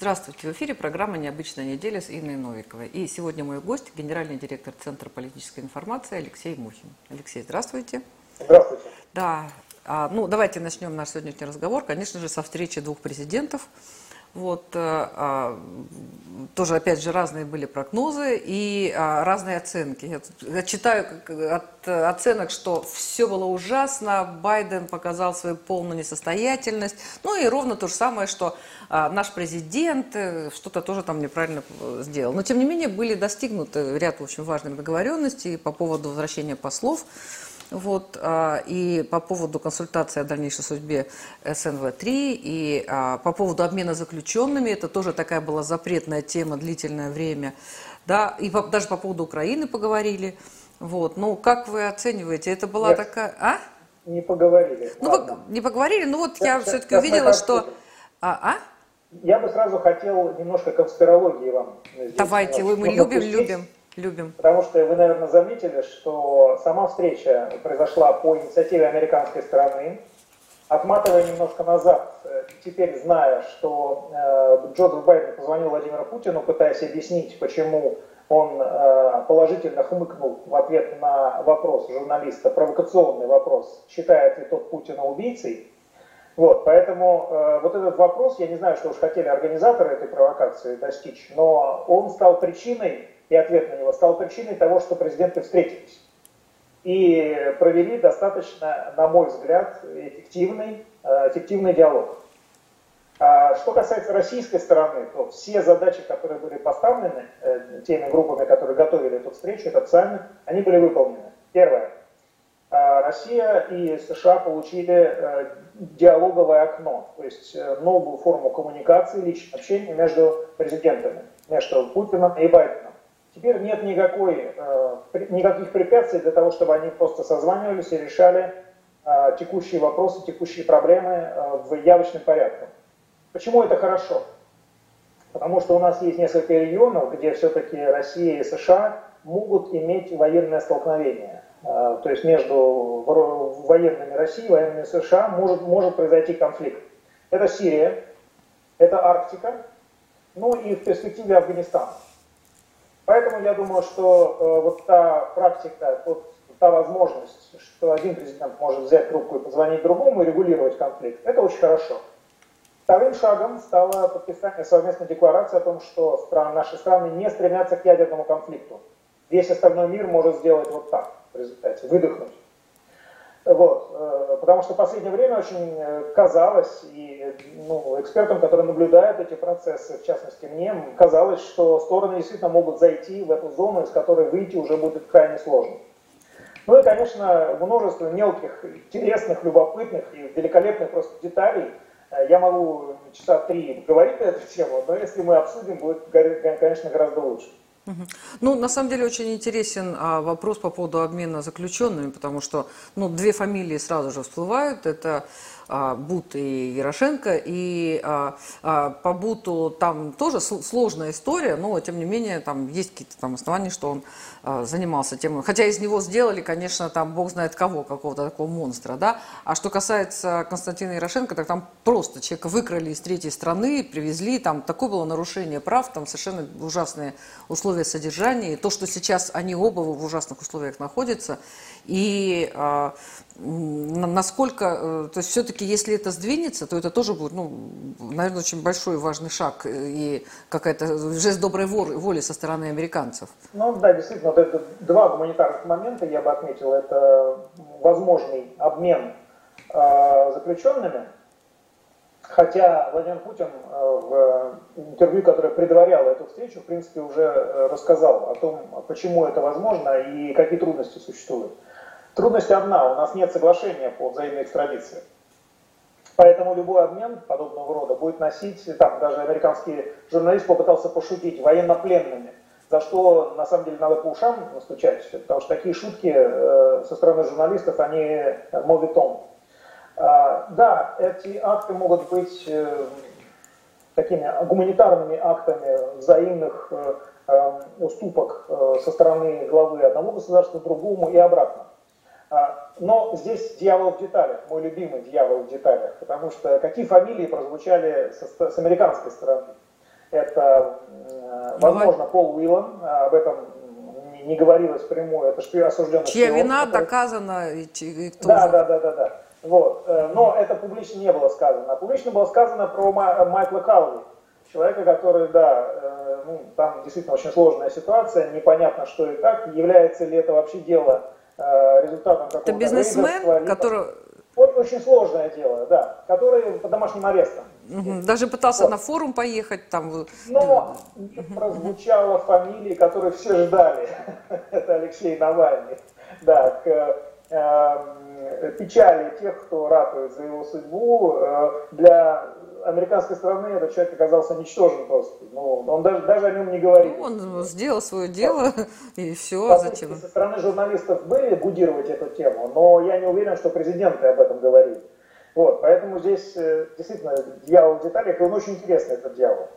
Здравствуйте, в эфире программа «Необычная неделя» с Инной Новиковой. И сегодня мой гость – генеральный директор Центра политической информации Алексей Мухин. Алексей, здравствуйте. Здравствуйте. Да, а, ну давайте начнем наш сегодняшний разговор, конечно же, со встречи двух президентов – вот, э, а, тоже, опять же, разные были прогнозы и а, разные оценки. Я, я читаю от оценок, что все было ужасно, Байден показал свою полную несостоятельность. Ну и ровно то же самое, что а, наш президент э, что-то тоже там неправильно э, сделал. Но, тем не менее, были достигнуты ряд, общем, важных договоренностей по поводу возвращения послов. Вот, а, и по поводу консультации о дальнейшей судьбе СНВ-3, и а, по поводу обмена заключенными, это тоже такая была запретная тема длительное время, да, и по, даже по поводу Украины поговорили. Вот, ну, как вы оцениваете, это была Нет, такая... А? Не поговорили. Ну, по, не поговорили, ну вот я, я все-таки увидела, что... А, а? Я бы сразу хотел немножко конспирологии вам. Давайте, вы, мы любим, любим. Любим. Потому что вы, наверное, заметили, что сама встреча произошла по инициативе американской стороны. Отматывая немножко назад, э, теперь зная, что э, Джозеф Байден позвонил Владимиру Путину, пытаясь объяснить, почему он э, положительно хмыкнул в ответ на вопрос журналиста, провокационный вопрос, считает ли тот Путина убийцей. Вот, поэтому э, вот этот вопрос, я не знаю, что уж хотели организаторы этой провокации достичь, но он стал причиной и ответ на него стал причиной того, что президенты встретились и провели достаточно, на мой взгляд, эффективный, э, эффективный диалог. А что касается российской стороны, то все задачи, которые были поставлены э, теми группами, которые готовили эту встречу, этот саммит, они были выполнены. Первое. А Россия и США получили э, диалоговое окно, то есть новую форму коммуникации, личного общения между президентами, между Путиным и Байденом. Теперь нет никакой, э, никаких препятствий для того, чтобы они просто созванивались и решали э, текущие вопросы, текущие проблемы э, в явочном порядке. Почему это хорошо? Потому что у нас есть несколько регионов, где все-таки Россия и США могут иметь военное столкновение. То есть между военными России и военными США может, может произойти конфликт. Это Сирия, это Арктика, ну и в перспективе Афганистан. Поэтому я думаю, что э, вот та практика, вот та возможность, что один президент может взять трубку и позвонить другому и регулировать конфликт, это очень хорошо. Вторым шагом стало подписание совместной декларации о том, что стран, наши страны не стремятся к ядерному конфликту. Весь остальной мир может сделать вот так в результате, выдохнуть. Вот, э, потому что в последнее время очень э, казалось, и ну, экспертам, которые наблюдают эти процессы, в частности мне, казалось, что стороны действительно могут зайти в эту зону, из которой выйти уже будет крайне сложно. Ну и, конечно, множество мелких, интересных, любопытных и великолепных просто деталей. Э, я могу часа три говорить на эту тему, но если мы обсудим, будет, конечно, гораздо лучше. Ну, на самом деле очень интересен а, вопрос по поводу обмена заключенными, потому что ну, две фамилии сразу же всплывают. Это Бут и Ярошенко. И а, а, по Буту там тоже сложная история, но тем не менее там есть какие-то там основания, что он а, занимался тем. Хотя из него сделали, конечно, там бог знает кого, какого-то такого монстра, да. А что касается Константина Ярошенко, так там просто человека выкрали из третьей страны, привезли, там такое было нарушение прав, там совершенно ужасные условия содержания. И то, что сейчас они оба в ужасных условиях находятся, и а, насколько, э, то есть все-таки если это сдвинется, то это тоже будет, ну, наверное, очень большой важный шаг и какая-то жест доброй воли со стороны американцев. Ну да, действительно, вот это два гуманитарных момента я бы отметил. Это возможный обмен э, заключенными, хотя Владимир Путин э, в интервью, которое предваряло эту встречу, в принципе, уже э, рассказал о том, почему это возможно и какие трудности существуют. Трудность одна, у нас нет соглашения по взаимной экстрадиции. Поэтому любой обмен подобного рода будет носить, там даже американский журналист попытался пошутить военнопленными, за что на самом деле надо по ушам настучать, потому что такие шутки э, со стороны журналистов, они мовитон. Э, да, эти акты могут быть э, такими гуманитарными актами взаимных э, э уступок э, со стороны главы одного государства другому и обратно. А, но здесь дьявол в деталях, мой любимый дьявол в деталях, потому что какие фамилии прозвучали с, с американской стороны. Это, возможно, Пол Уиллан, об этом не говорилось прямую, это шпион, осужденный Чья шпион, вина который... доказана, и, и кто да, да, да, да, да. Вот. Но это публично не было сказано. А публично было сказано про Майкла Калви, человека, который, да, ну, там действительно очень сложная ситуация, непонятно, что и как, является ли это вообще дело результатом какого-то Это бизнесмен, который вот очень сложное дело, да, который по домашним арестам. Угу. Даже пытался вот. на форум поехать там. Но не прозвучала фамилии, которые все ждали. Это Алексей Навальный. Да, к э, печали тех, кто ратует за его судьбу. Э, для американской стороны этот человек оказался ничтожен просто. Ну, он даже, даже о нем не говорит. Ну, он сделал свое дело, и все, зачем? Со стороны журналистов были будировать эту тему, но я не уверен, что президенты об этом говорили. Вот, поэтому здесь э, действительно дьявол в деталях, и он очень интересный, этот дьявол.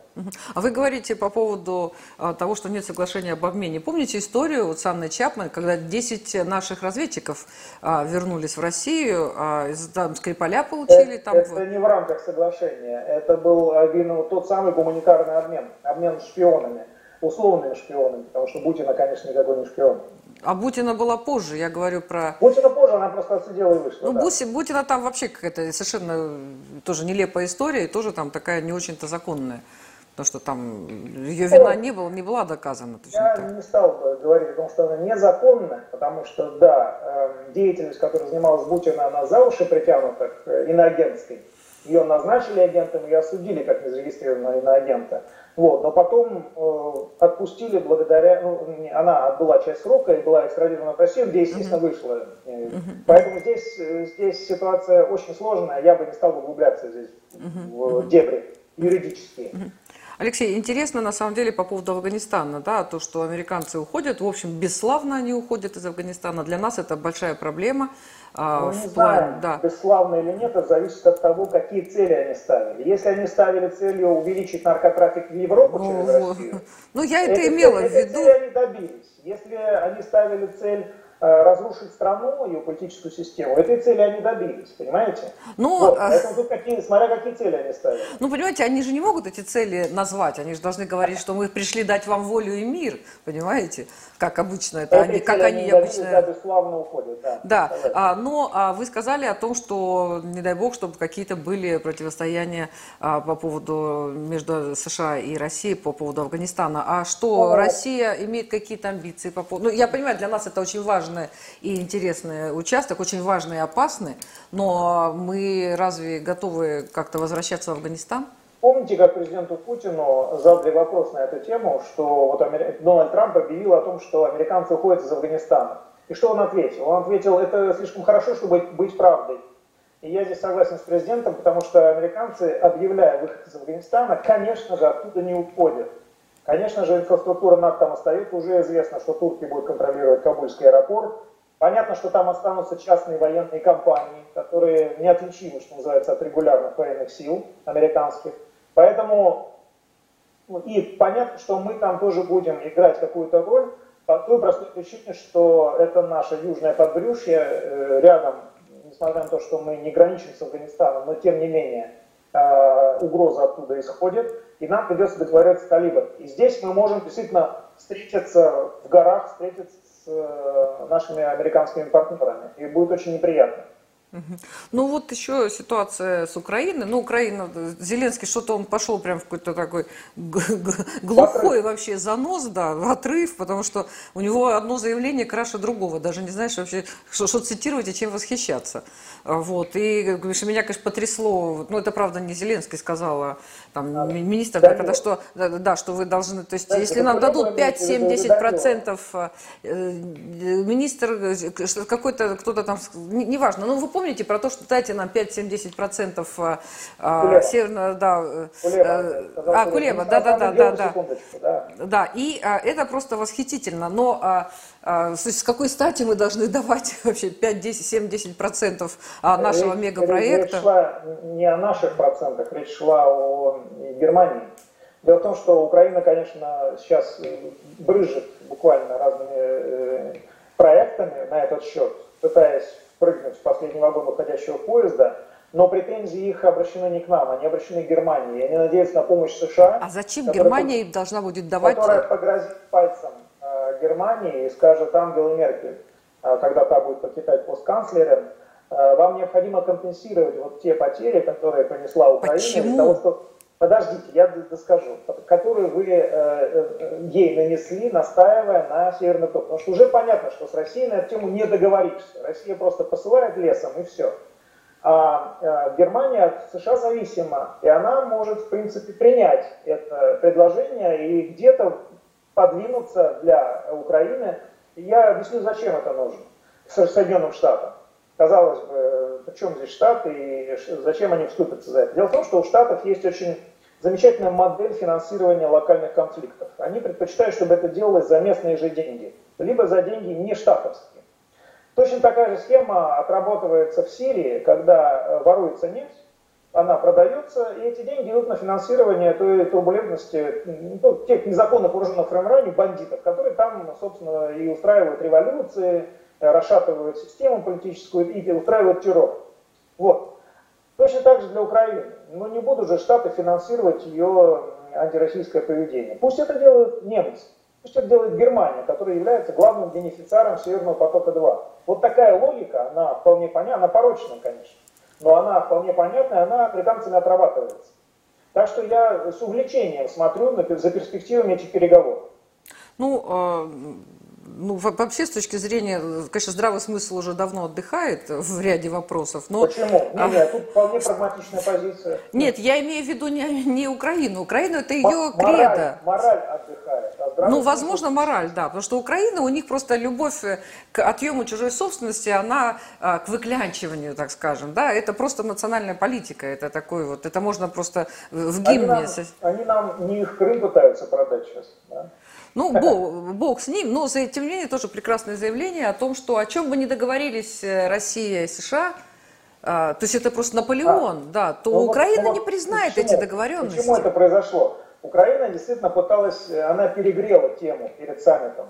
А вы говорите по поводу а, того, что нет соглашения об обмене. Помните историю вот с Анной Чапман, когда 10 наших разведчиков а, вернулись в Россию, а, там Скрипаля получили? Это, там... это не в рамках соглашения, это был вот тот самый гуманитарный обмен, обмен шпионами, условными шпионами, потому что Бутина, конечно, никакой не шпион. А Бутина была позже, я говорю про... Бутина позже, она просто отсидела и вышла. Ну, да. Буси, Бутина там вообще какая-то совершенно тоже нелепая история, и тоже там такая не очень-то законная. Потому что там ее вина не, было, не была доказана. Я так. не стал бы говорить о том, что она незаконная, потому что, да, эм, деятельность, которой занималась Бутина, она за уши притянута к иноагентской. Ее назначили агентом, ее осудили как незарегистрированного иноагента. Вот, но потом э, отпустили благодаря, ну, она отбыла часть срока и была экстрадирована в Россию, где, естественно, вышла. Uh-huh. Поэтому здесь, э, здесь ситуация очень сложная, я бы не стал углубляться здесь в дебри юридические. Алексей, интересно на самом деле по поводу Афганистана, да, то, что американцы уходят, в общем, бесславно они уходят из Афганистана. Для нас это большая проблема. А, Мы не знаем, да. бесславно или нет, это зависит от того, какие цели они ставили. Если они ставили целью увеличить наркотрафик в Европу ну, через Россию, ну я это имела в виду. Цели они добились. Если они ставили цель Э, разрушить страну, ее политическую систему. Этой цели они добились, понимаете? Ну, вот, а поэтому тут какие, смотря какие цели они ставят. Ну, понимаете, они же не могут эти цели назвать, они же должны говорить, что мы пришли дать вам волю и мир, понимаете? Как обычно это, они, как они, обычно... Да, бесславно уходят, да. Да, а, но а, вы сказали о том, что, не дай бог, чтобы какие-то были противостояния а, по поводу, между США и Россией по поводу Афганистана. А что, ну, Россия имеет какие-то амбиции по поводу... Ну, я понимаю, для нас это очень важный и интересный участок, очень важный и опасный, но мы разве готовы как-то возвращаться в Афганистан? Помните, как президенту Путину задали вопрос на эту тему, что вот Дональд Трамп объявил о том, что американцы уходят из Афганистана. И что он ответил? Он ответил, это слишком хорошо, чтобы быть правдой. И я здесь согласен с президентом, потому что американцы, объявляя выход из Афганистана, конечно же, оттуда не уходят. Конечно же, инфраструктура НАТО там остается. Уже известно, что турки будут контролировать Кабульский аэропорт. Понятно, что там останутся частные военные компании, которые неотличимы, что называется, от регулярных военных сил американских. Поэтому и понятно, что мы там тоже будем играть какую-то роль по той простой причине, что это наше южное подбрюшье э, рядом, несмотря на то, что мы не граничим с Афганистаном, но тем не менее э, угроза оттуда исходит и нам придется договориться с талибами. И здесь мы можем действительно встретиться в горах, встретиться с э, нашими американскими партнерами. И будет очень неприятно. Ну вот еще ситуация с Украиной. Ну, Украина, Зеленский что-то он пошел прям в какой-то такой глухой вообще занос, да, в отрыв, потому что у него одно заявление краше другого. Даже не знаешь вообще, что, что цитировать и чем восхищаться. Вот. И меня, конечно, потрясло, ну это правда не Зеленский сказала, там, а, министр, да, когда что, да, да, что вы должны, то есть да, если нам дадут 5-7-10%, э, министр э, какой-то, кто-то там, неважно, ну вы помните про то, что дайте нам 5-7-10% а, а северно, да, Кулеба, а, Кулеба, да, да, да, да, да, да, и а, это просто восхитительно, но а, а, с какой стати мы должны давать вообще 5, 10, 7, 10 процентов нашего речь, мегапроекта? Речь шла не о наших процентах, речь шла о Германии. Дело в том, что Украина, конечно, сейчас брыжет буквально разными э, проектами на этот счет, пытаясь прыгнуть в последний вагон уходящего поезда, но претензии их обращены не к нам, они обращены к Германии. Они надеются на помощь США. А зачем Германия им должна будет давать? Которая погрозит пальцем э, Германии и скажет Ангела Меркель, э, когда та будет покидать постканцлером, э, вам необходимо компенсировать вот те потери, которые понесла Украина Почему? из того, что Подождите, я доскажу. Которые вы э, э, ей нанесли, настаивая на Северный поток. Потому что уже понятно, что с Россией на эту тему не договоришься. Россия просто посылает лесом и все. А э, Германия от США зависима, и она может, в принципе, принять это предложение и где-то подвинуться для Украины. Я объясню, зачем это нужно Соединенным Штатам. Казалось бы, причем здесь Штаты и зачем они вступятся за это? Дело в том, что у Штатов есть очень замечательная модель финансирования локальных конфликтов. Они предпочитают, чтобы это делалось за местные же деньги, либо за деньги не штатовские. Точно такая же схема отрабатывается в Сирии, когда э, воруется нефть, она продается, и эти деньги идут на финансирование той турбулентности, ну, тех незаконно вооруженных формирований, бандитов, которые там, собственно, и устраивают революции, расшатывают систему политическую и устраивают террор. Вот. Точно так же для Украины. Но не будут же Штаты финансировать ее антироссийское поведение. Пусть это делают немцы. Пусть это делает Германия, которая является главным бенефициаром Северного потока-2. Вот такая логика, она вполне понятна, она порочная, конечно, но она вполне понятная, она американцами отрабатывается. Так что я с увлечением смотрю за перспективами этих переговоров. Ну, а, ну, вообще, с точки зрения, конечно, здравый смысл уже давно отдыхает в ряде вопросов. Но... Почему? А... Нет, тут вполне прагматичная позиция. Нет, я имею в виду не, не Украину. Украину это ее М- кредо. Мораль отдыхает. А ну, возможно, мораль, да. Потому что Украина, у них просто любовь к отъему чужой собственности, она а, к выклянчиванию, так скажем. Да, это просто национальная политика. Это такой вот, это можно просто в гимне... Они нам, они нам не их Крым пытаются продать сейчас, да? Ну, бог, бог с ним, но тем не менее тоже прекрасное заявление о том, что о чем бы ни договорились э, Россия и США, а, то есть это просто Наполеон, а, да, то ну, Украина ну, не признает почему, эти договоренности. Почему это произошло? Украина действительно пыталась, э, она перегрела тему перед саммитом.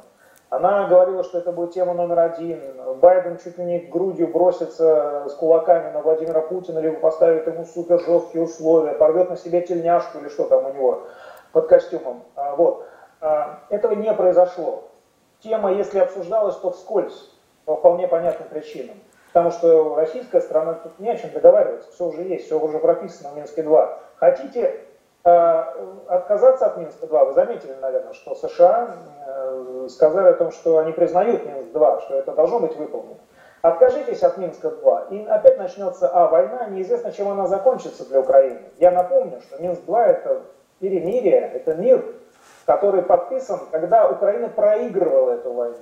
Она говорила, что это будет тема номер один. Байден чуть ли не грудью бросится с кулаками на Владимира Путина, либо поставит ему супер жесткие условия, порвет на себе тельняшку или что там у него под костюмом. А, вот. А, этого не произошло. Тема, если обсуждалась, то вскользь, по вполне понятным причинам. Потому что российская страна тут не о чем договариваться, все уже есть, все уже прописано в Минске-2. Хотите э, отказаться от Минска-2, вы заметили, наверное, что США э, сказали о том, что они признают Минск-2, что это должно быть выполнено. Откажитесь от Минска-2, и опять начнется, а, война, неизвестно, чем она закончится для Украины. Я напомню, что Минск-2 это перемирие, это мир, который подписан, когда Украина проигрывала эту войну.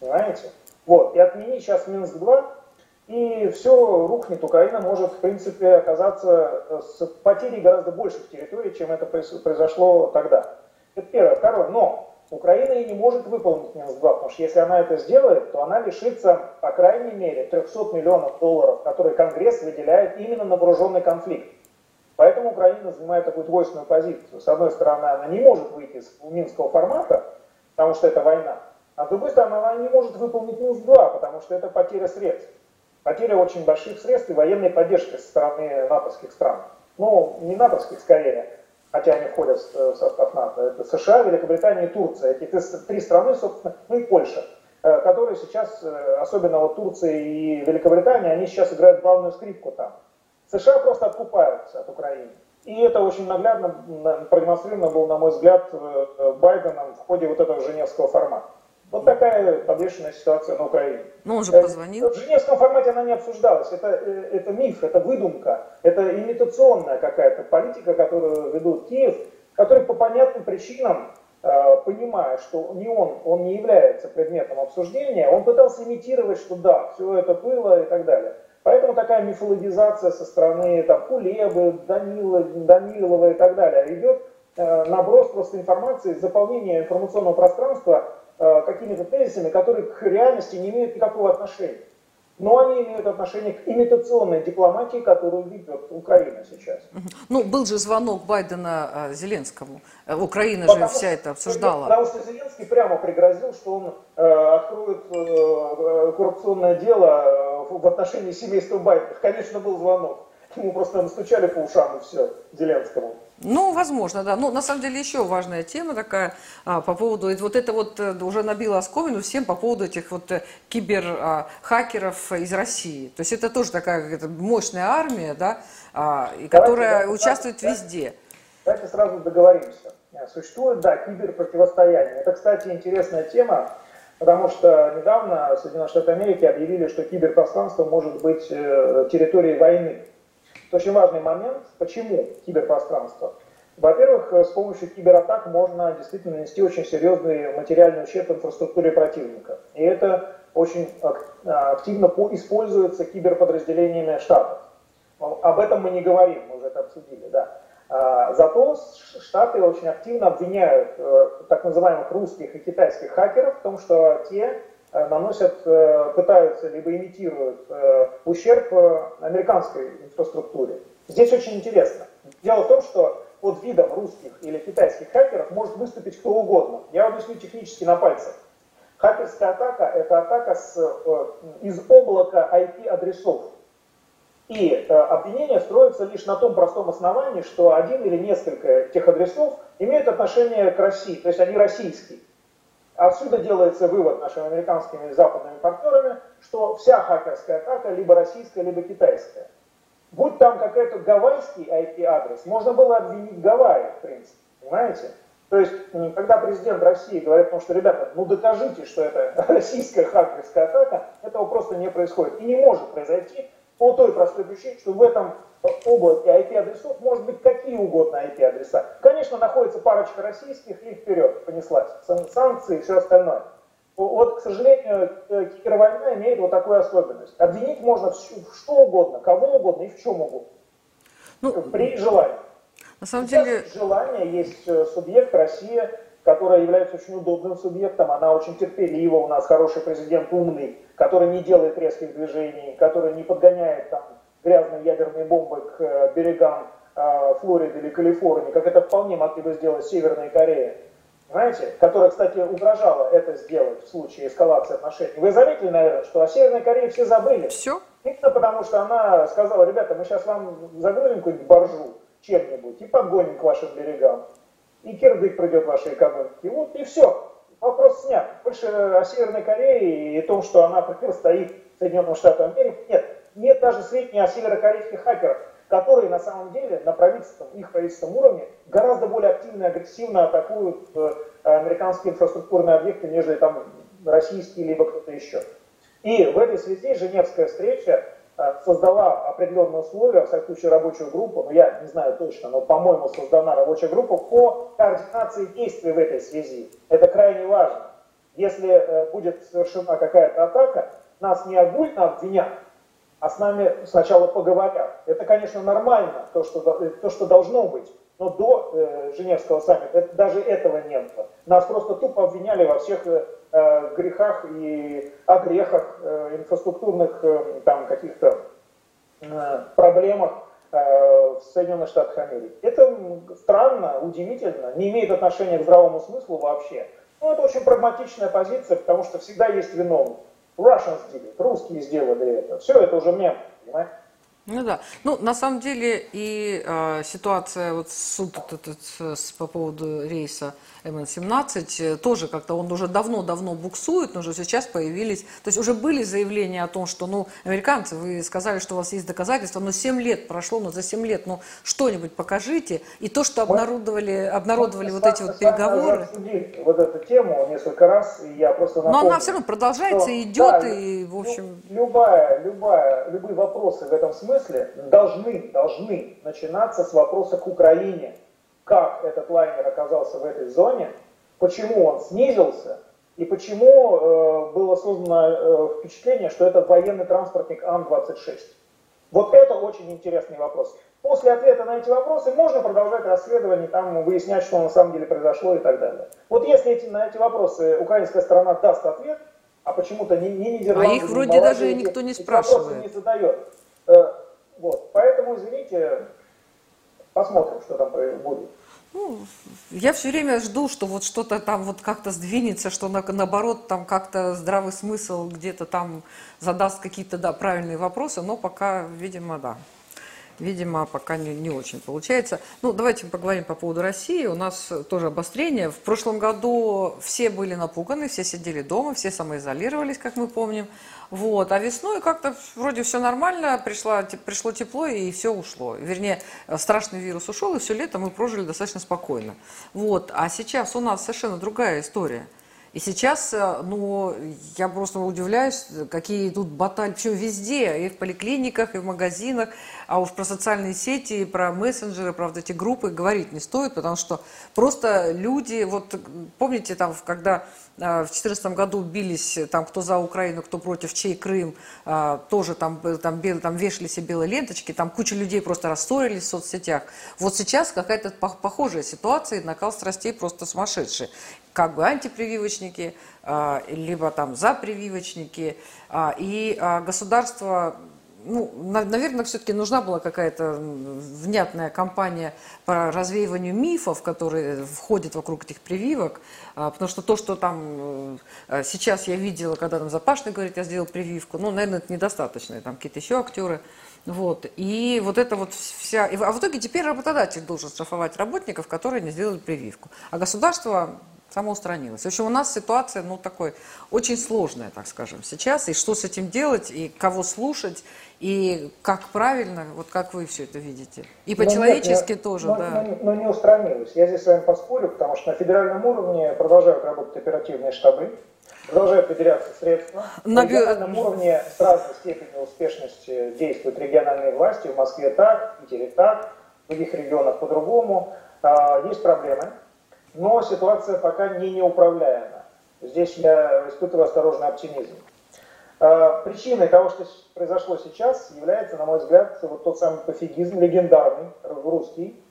Понимаете? Вот. И отменить сейчас Минск-2, и все рухнет. Украина может, в принципе, оказаться э, с потерей гораздо больших территорий, чем это произошло тогда. Это первое. Второе. Но Украина и не может выполнить Минск-2, потому что если она это сделает, то она лишится, по крайней мере, 300 миллионов долларов, которые Конгресс выделяет именно на вооруженный конфликт. Поэтому Украина занимает такую двойственную позицию. С одной стороны, она не может выйти из минского формата, потому что это война. А с другой стороны, она не может выполнить Минск-2, потому что это потеря средств. Потеря очень больших средств и военной поддержки со стороны натовских стран. Ну, не натовских скорее, хотя они входят в состав НАТО. Это США, Великобритания и Турция. Эти три страны, собственно, ну и Польша, э, которые сейчас, э, особенно вот Турция и Великобритания, они сейчас играют главную скрипку там. США просто откупаются от Украины. И это очень наглядно продемонстрировано было, на мой взгляд, э, э, Байденом в ходе вот этого женевского формата. Вот такая подвешенная ситуация на Украине. Ну, он же э, позвонил. В женевском формате она не обсуждалась. Это, это миф, это выдумка, это имитационная какая-то политика, которую ведут Киев, который по понятным причинам, понимая, что не он, он не является предметом обсуждения, он пытался имитировать, что да, все это было и так далее. Поэтому такая мифологизация со стороны там, Кулебы, Данила, Данилова и так далее идет э, наброс просто информации, заполнение информационного пространства э, какими-то тезисами, которые к реальности не имеют никакого отношения. Но они имеют отношение к имитационной дипломатии, которую ведет Украина сейчас. Ну, был же звонок Байдена а, Зеленскому. Э, Украина потому, же вся это обсуждала. Потому что Зеленский прямо пригрозил, что он э, откроет э, коррупционное дело в отношении семейства Байдена. Конечно, был звонок. Ему просто настучали по ушам и все, Зеленскому. Ну, возможно, да. Ну, на самом деле, еще важная тема такая а, по поводу, вот это вот э, уже набило оскомину всем по поводу этих вот э, киберхакеров а, из России. То есть это тоже такая это мощная армия, да, а, и которая давайте, участвует давайте, везде. Давайте сразу договоримся. Существует, да, киберпротивостояние. Это, кстати, интересная тема, потому что недавно Соединенные Штаты Америки объявили, что киберпространство может быть э, территорией войны. Это очень важный момент. Почему киберпространство? Во-первых, с помощью кибератак можно действительно нанести очень серьезный материальный ущерб инфраструктуре противника. И это очень активно используется киберподразделениями Штатов. Об этом мы не говорим, мы уже это обсудили, да. А, зато Штаты очень активно обвиняют э, так называемых русских и китайских хакеров в том, что те Э, наносят, э, пытаются либо имитируют э, ущерб американской инфраструктуре. Здесь очень интересно. Дело в том, что под видом русских или китайских хакеров может выступить кто угодно. Я объясню технически на пальцах. Хакерская атака – это атака с, из облака IP-адресов. И э, обвинение строится лишь на том простом основании, что один или несколько этих адресов имеют отношение к России, то есть они российские. Отсюда делается вывод нашими американскими и западными партнерами, что вся хакерская атака либо российская, либо китайская. Будь там какой-то гавайский IP-адрес, можно было обвинить Гавайи, в принципе, понимаете? То есть, когда президент России говорит, ну что, ребята, ну докажите, что это российская хакерская атака, этого просто не происходит. И не может произойти по той простой причине, что в этом области IP-адресов может быть какие угодно IP-адреса. Конечно, находится парочка российских и вперед понеслась. Санкции и все остальное. Вот, к сожалению, э, кибервойна имеет вот такую особенность. Обвинить можно в что угодно, кого угодно и в чем угодно. Ну, при желании. На самом Сейчас деле... желание есть э, субъект Россия, которая является очень удобным субъектом. Она очень терпелива. У нас хороший президент умный, который не делает резких движений, который не подгоняет там грязные ядерные бомбы к э, берегам э, Флориды или Калифорнии, как это вполне могли бы сделать Северная Корея, знаете, которая, кстати, угрожала это сделать в случае эскалации отношений. Вы заметили, наверное, что о Северной Корее все забыли? Все? Именно потому, что она сказала, ребята, мы сейчас вам загрузим какую-нибудь боржу чем-нибудь и подгоним к вашим берегам. И кирдык придет в вашей экономике. Вот и все. Вопрос снят. Больше о Северной Корее и о том, что она противостоит Соединенным Штатам Америки, нет нет даже сведений о северокорейских хакерах, которые на самом деле на правительственном, их правительственном уровне гораздо более активно и агрессивно атакуют э, американские инфраструктурные объекты, нежели там российские, либо кто-то еще. И в этой связи Женевская встреча создала определенные условия, в всяком случае рабочую группу, но я не знаю точно, но, по-моему, создана рабочая группа по координации действий в этой связи. Это крайне важно. Если э, будет совершена какая-то атака, нас не огульно обвинят, а с нами сначала поговорят. Это, конечно, нормально, то, что, то, что должно быть. Но до э, Женевского саммита это, даже этого не было. Нас просто тупо обвиняли во всех э, э грехах и огрехах, э, инфраструктурных э, там каких-то э, проблемах э, в Соединенных Штатах Америки. Это странно, удивительно, не имеет отношения к здравому смыслу вообще. Но это очень прагматичная позиция, потому что всегда есть виновный. Russians did it, русские сделали это. Все это уже мем, понимаете? Ну да. Ну, на самом деле, и э, ситуация, вот суд этот, с, по поводу рейса МН-17, э, тоже как-то он уже давно-давно буксует, но уже сейчас появились, то есть уже были заявления о том, что, ну, американцы, вы сказали, что у вас есть доказательства, но 7 лет прошло, но за 7 лет, ну, что-нибудь покажите. И то, что обнародовали, обнародовали вот, вот эти вот переговоры. Вот эту тему несколько раз, и я просто напомню, Но она все равно продолжается, что, идет, да, и, в общем... Любая, любая, любые вопросы в этом смысле должны, должны начинаться с вопроса к Украине как этот лайнер оказался в этой зоне, почему он снизился и почему э, было создано э, впечатление, что это военный транспортник Ан-26. Вот это очень интересный вопрос. После ответа на эти вопросы можно продолжать расследование, там выяснять, что на самом деле произошло и так далее. Вот если эти, на эти вопросы украинская сторона даст ответ, а почему-то не, не Нидерланды, А их вроде не даже никто не спрашивает. не задает. Вот. Поэтому, извините, посмотрим, что там будет. Ну, я все время жду, что вот что-то там вот как-то сдвинется, что на, наоборот там как-то здравый смысл где-то там задаст какие-то да, правильные вопросы, но пока, видимо, да. Видимо, пока не, не очень получается. Ну, давайте поговорим по поводу России. У нас тоже обострение. В прошлом году все были напуганы, все сидели дома, все самоизолировались, как мы помним. Вот. А весной как-то вроде все нормально, пришло, пришло тепло и все ушло. Вернее, страшный вирус ушел, и все лето мы прожили достаточно спокойно. Вот. А сейчас у нас совершенно другая история. И сейчас, э, ну, я просто удивляюсь, какие тут баталии, причем везде, и в поликлиниках, и в магазинах, а уж про социальные сети, про мессенджеры, про вот эти группы говорить не стоит, потому что просто люди, вот помните там, когда э, в 2014 году бились, там, кто за Украину, кто против, чей Крым, э, тоже там, там, там вешали себе белые ленточки, там куча людей просто рассорились в соцсетях. Вот сейчас какая-то похожая ситуация, накал страстей просто сумасшедший как бы антипрививочники, а, либо там за прививочники. А, и а, государство ну, наверное, все-таки нужна была какая-то внятная кампания по развеиванию мифов, которые входят вокруг этих прививок, потому что то, что там э, сейчас я видела, когда там Запашный говорит, я сделал прививку, ну, наверное, это недостаточно, там какие-то еще актеры, вот, и вот это вот вся, а в итоге теперь работодатель должен штрафовать работников, которые не сделали прививку, а государство самоустранилась. В общем, у нас ситуация, ну, такой, очень сложная, так скажем, сейчас. И что с этим делать, и кого слушать, и как правильно, вот как вы все это видите. И ну, по-человечески ну, тоже, но, да. Но, но, но не устранилась. Я здесь с вами поспорю, потому что на федеральном уровне продолжают работать оперативные штабы, продолжают выделяться средства. На, на региональном уровне с разной степенью успешности действуют региональные власти. В Москве так, в Питере так, в других регионах по-другому. А, есть проблемы но ситуация пока не неуправляема. Здесь я испытываю осторожный оптимизм. А, причиной того, что произошло сейчас, является, на мой взгляд, вот тот самый пофигизм, легендарный, русский,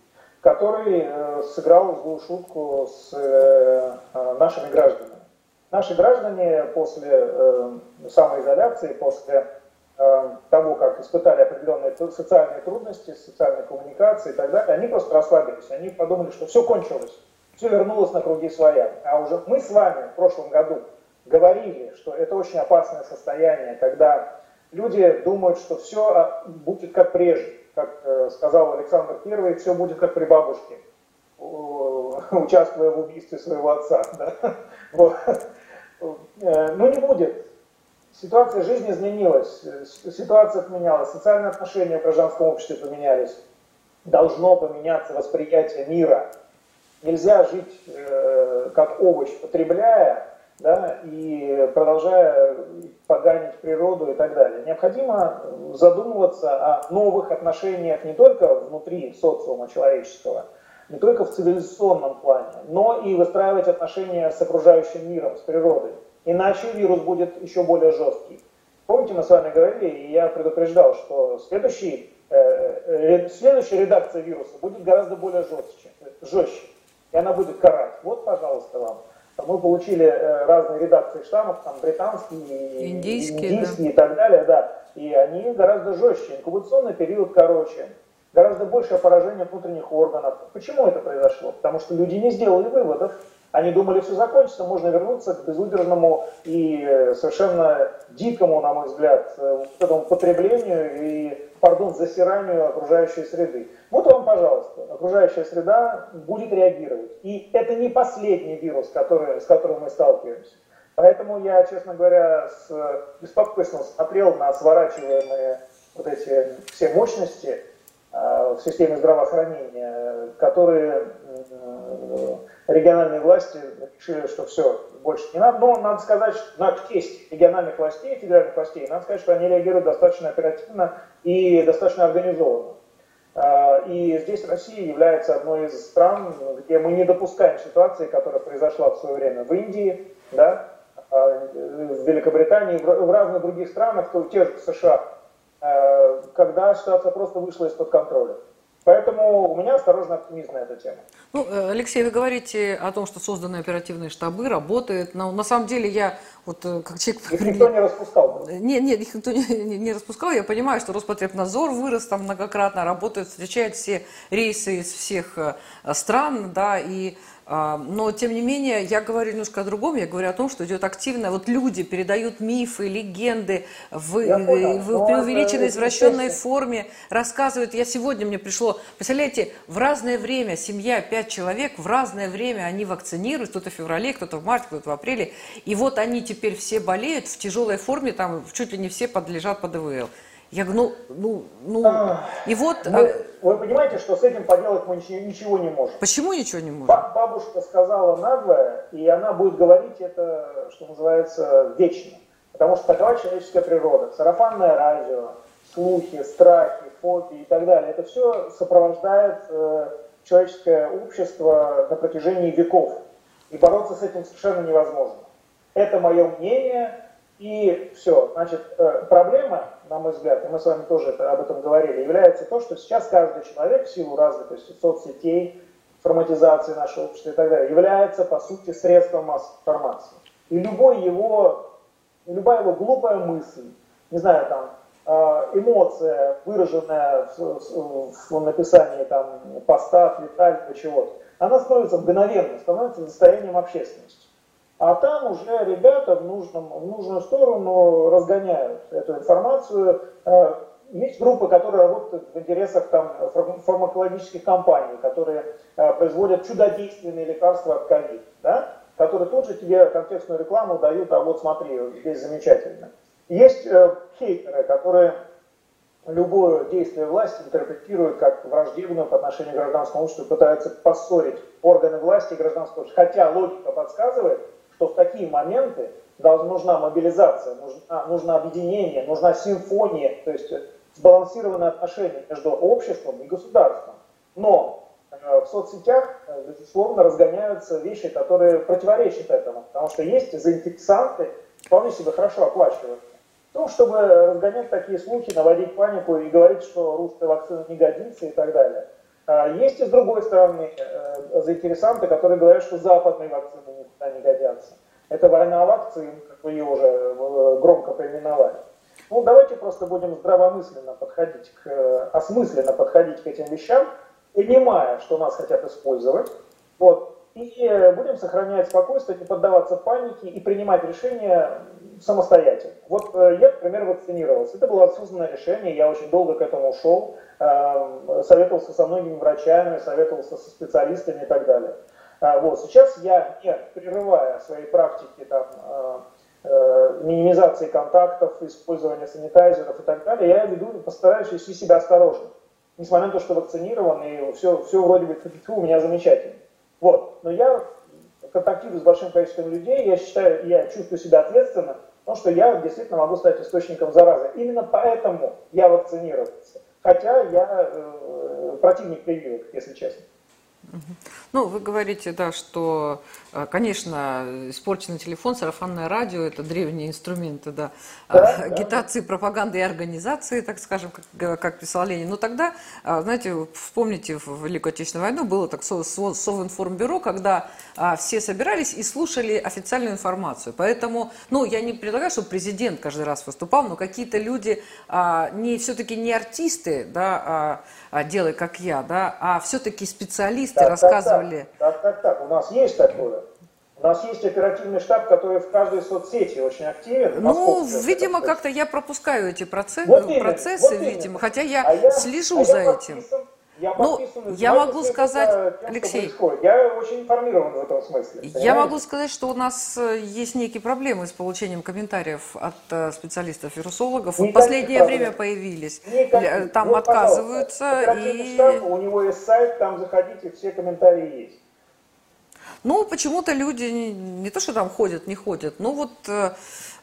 который э, сыграл злую шутку с э, э, нашими гражданами. Наши граждане после самоизоляции, после того, как испытали определенные социальные трудности, социальные коммуникации и так далее, они просто расслабились. Они подумали, что все кончилось все вернулось на круги своя. А уже мы с вами в прошлом году говорили, что это очень опасное состояние, когда люди думают, что все а, будет как прежде. Как э, сказал Александр I, все будет как при бабушке, участвуя в убийстве своего отца. Да? Вот. Э, но не будет. Ситуация жизни изменилась, ситуация поменялась, социальные отношения в гражданском обществе поменялись. Должно поменяться восприятие мира – Нельзя жить э, как овощ, потребляя да, и продолжая поганить природу и так далее. Необходимо задумываться о новых отношениях не только внутри социума человеческого, не только в цивилизационном плане, но и выстраивать отношения с окружающим миром, с природой. Иначе вирус будет еще более жесткий. Помните, мы с вами говорили, и я предупреждал, что следующий, э, э, следующая редакция вируса будет гораздо более жестче. жестче и она будет карать. Вот, пожалуйста, вам. Мы получили э, разные редакции штаммов, там британские, индийские, индийские да. и так далее, да. И они гораздо жестче. Инкубационный период короче, гораздо большее поражение внутренних органов. Почему это произошло? Потому что люди не сделали выводов. Они думали, все закончится, можно вернуться к безудержному и э, совершенно дикому, на мой взгляд, э, этому потреблению и, пардон, засиранию окружающей среды. Вот вам, пожалуйста, окружающая среда будет реагировать. И это не последний вирус, который, с которым мы сталкиваемся. Поэтому я, честно говоря, с беспокойством смотрел на сворачиваемые вот эти все мощности э, в системе здравоохранения, которые региональные власти решили, что все, больше не надо. Но надо сказать, что на честь региональных властей, федеральных властей, надо сказать, что они реагируют достаточно оперативно и достаточно организованно. А, и здесь Россия является одной из стран, где мы не допускаем ситуации, которая произошла в свое время в Индии, да, в Великобритании, в разных других странах, в тех же США, когда ситуация просто вышла из-под контроля. Поэтому у меня осторожный оптимизм на эту тему. Ну, э, Алексей, вы говорите о том, что созданы оперативные штабы, работают. Но на самом деле я вот э, как человек... Их никто не распускал. Нет, нет, их никто не, не, не распускал. Я понимаю, что Роспотребнадзор вырос там многократно, работает, встречает все рейсы из всех э, стран, да, и но, тем не менее, я говорю немножко о другом. Я говорю о том, что идет активно. Вот люди передают мифы, легенды в, в, в преувеличенной, извращенной форме, рассказывают. Я сегодня мне пришло, представляете, в разное время семья, пять человек, в разное время они вакцинируют. Кто-то в феврале, кто-то в марте, кто-то в апреле. И вот они теперь все болеют в тяжелой форме, там чуть ли не все подлежат под ИВЛ. Я говорю, ну, ну, ну, а, и вот... Мы, а вы понимаете, что с этим поделать мы ничего не можем. Почему ничего не можем? Бабушка сказала наглое, и она будет говорить это, что называется, вечно. Потому что такова человеческая природа. Сарафанное радио, слухи, страхи, фобии и так далее. Это все сопровождает э, человеческое общество на протяжении веков. И бороться с этим совершенно невозможно. Это мое мнение, и все. Значит, э, проблема, на мой взгляд, и мы с вами тоже это, об этом говорили, является то, что сейчас каждый человек в силу развитости соцсетей, форматизации нашего общества и так далее, является, по сути, средством массовой информации. И любой его, любая его глупая мысль, не знаю, там, э, эмоция, выраженная в, в написании там, поста, или чего-то, она становится мгновенно, становится достоянием общественности. А там уже ребята в, нужном, в нужную сторону разгоняют эту информацию. Э, есть группы, которые работают в интересах там, фармакологических компаний, которые э, производят чудодейственные лекарства от ковид, да? которые тут же тебе контекстную рекламу дают, а вот смотри, здесь замечательно. Есть э, хейтеры, которые любое действие власти интерпретируют как враждебное по отношению к гражданскому обществу, пытаются поссорить органы власти и гражданское общество. Хотя логика подсказывает, что в такие моменты нужна мобилизация, нужна, нужно объединение, нужна симфония, то есть сбалансированное отношение между обществом и государством. Но э, в соцсетях, э, безусловно, разгоняются вещи, которые противоречат этому, потому что есть заинтересанты, вполне себе хорошо оплачивают. Ну, чтобы разгонять такие слухи, наводить панику и говорить, что русская вакцина не годится и так далее. А есть и с другой стороны э, заинтересанты, которые говорят, что западные вакцины никуда не годятся. Это война вакцин, как вы ее уже э, громко поименовали. Ну, давайте просто будем здравомысленно подходить, к, э, осмысленно подходить к этим вещам, понимая, что нас хотят использовать. Вот, и будем сохранять спокойствие, не поддаваться панике и принимать решения самостоятельно. Вот я, например, вакцинировался. Это было осознанное решение, я очень долго к этому ушел. Эм, советовался со многими врачами, советовался со специалистами и так далее. А, вот, сейчас я, не прерывая своей практики там, э, э, минимизации контактов, использования санитайзеров и так далее, я веду, постараюсь вести себя осторожно. Несмотря на то, что вакцинирован, и все, все вроде бы у меня замечательно. Вот. Но я контактирую с большим количеством людей, я считаю, я чувствую себя ответственно, потому что я действительно могу стать источником заразы. Именно поэтому я вакцинировался. Хотя я э, противник прививок, если честно. Ну, вы говорите, да, что, э, конечно, испорченный телефон, сарафанное радио – это древние инструменты, да, да агитации, да. пропаганды и организации, так скажем, как, как писал Ленин. Но тогда, э, знаете, вспомните, в Великую Отечественную войну было так Совинформбюро, когда все собирались и слушали официальную информацию. Поэтому, ну, я не предлагаю, чтобы президент каждый раз выступал, но какие-то люди не, все-таки не артисты, да, а, а делай как я, да, а все-таки специалисты так, рассказывали. Так, так, так, так, у нас есть такое. У нас есть оперативный штаб, который в каждой соцсети очень активен. Ну, видимо, как-то я пропускаю эти процессы, вот именно, процессы вот видимо, хотя я а я, слежу а за я этим. Подписан, я ну, я могу сказать, тем, Алексей, я очень информирован в этом смысле. Понимаете? Я могу сказать, что у нас э, есть некие проблемы с получением комментариев от э, специалистов-вирусологов. В последнее проблем. время появились. Никаких. Там вот, отказываются. И... Штаб, у него есть сайт, там заходите, все комментарии есть. Ну, почему-то люди не, не то, что там ходят, не ходят, но вот э,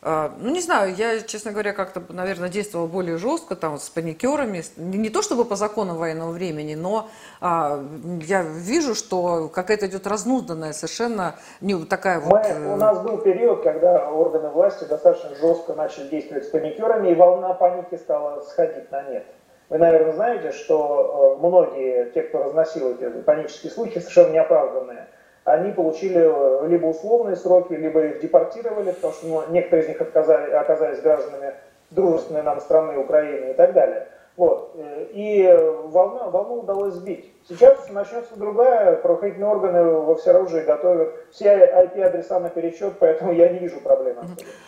ну, не знаю, я, честно говоря, как-то, наверное, действовала более жестко, там, с паникерами. Не то чтобы по закону военного времени, но а, я вижу, что какая-то идет разнузданная совершенно не такая Мы, вот... Э, у нас был период, когда органы власти достаточно жестко начали действовать с паникерами, и волна паники стала сходить на нет. Вы, наверное, знаете, что э, многие, те, кто разносил эти панические слухи, совершенно неоправданные, они получили э, либо условные сроки, либо их депортировали, потому что ну, некоторые из них отказали, оказались гражданами дружественной нам страны Украины и так далее. Вот. Э, и волну, волну удалось сбить. Сейчас начнется другая, правоохранительные органы во всеоружии готовят все IP-адреса на пересчет, поэтому я не вижу проблемы.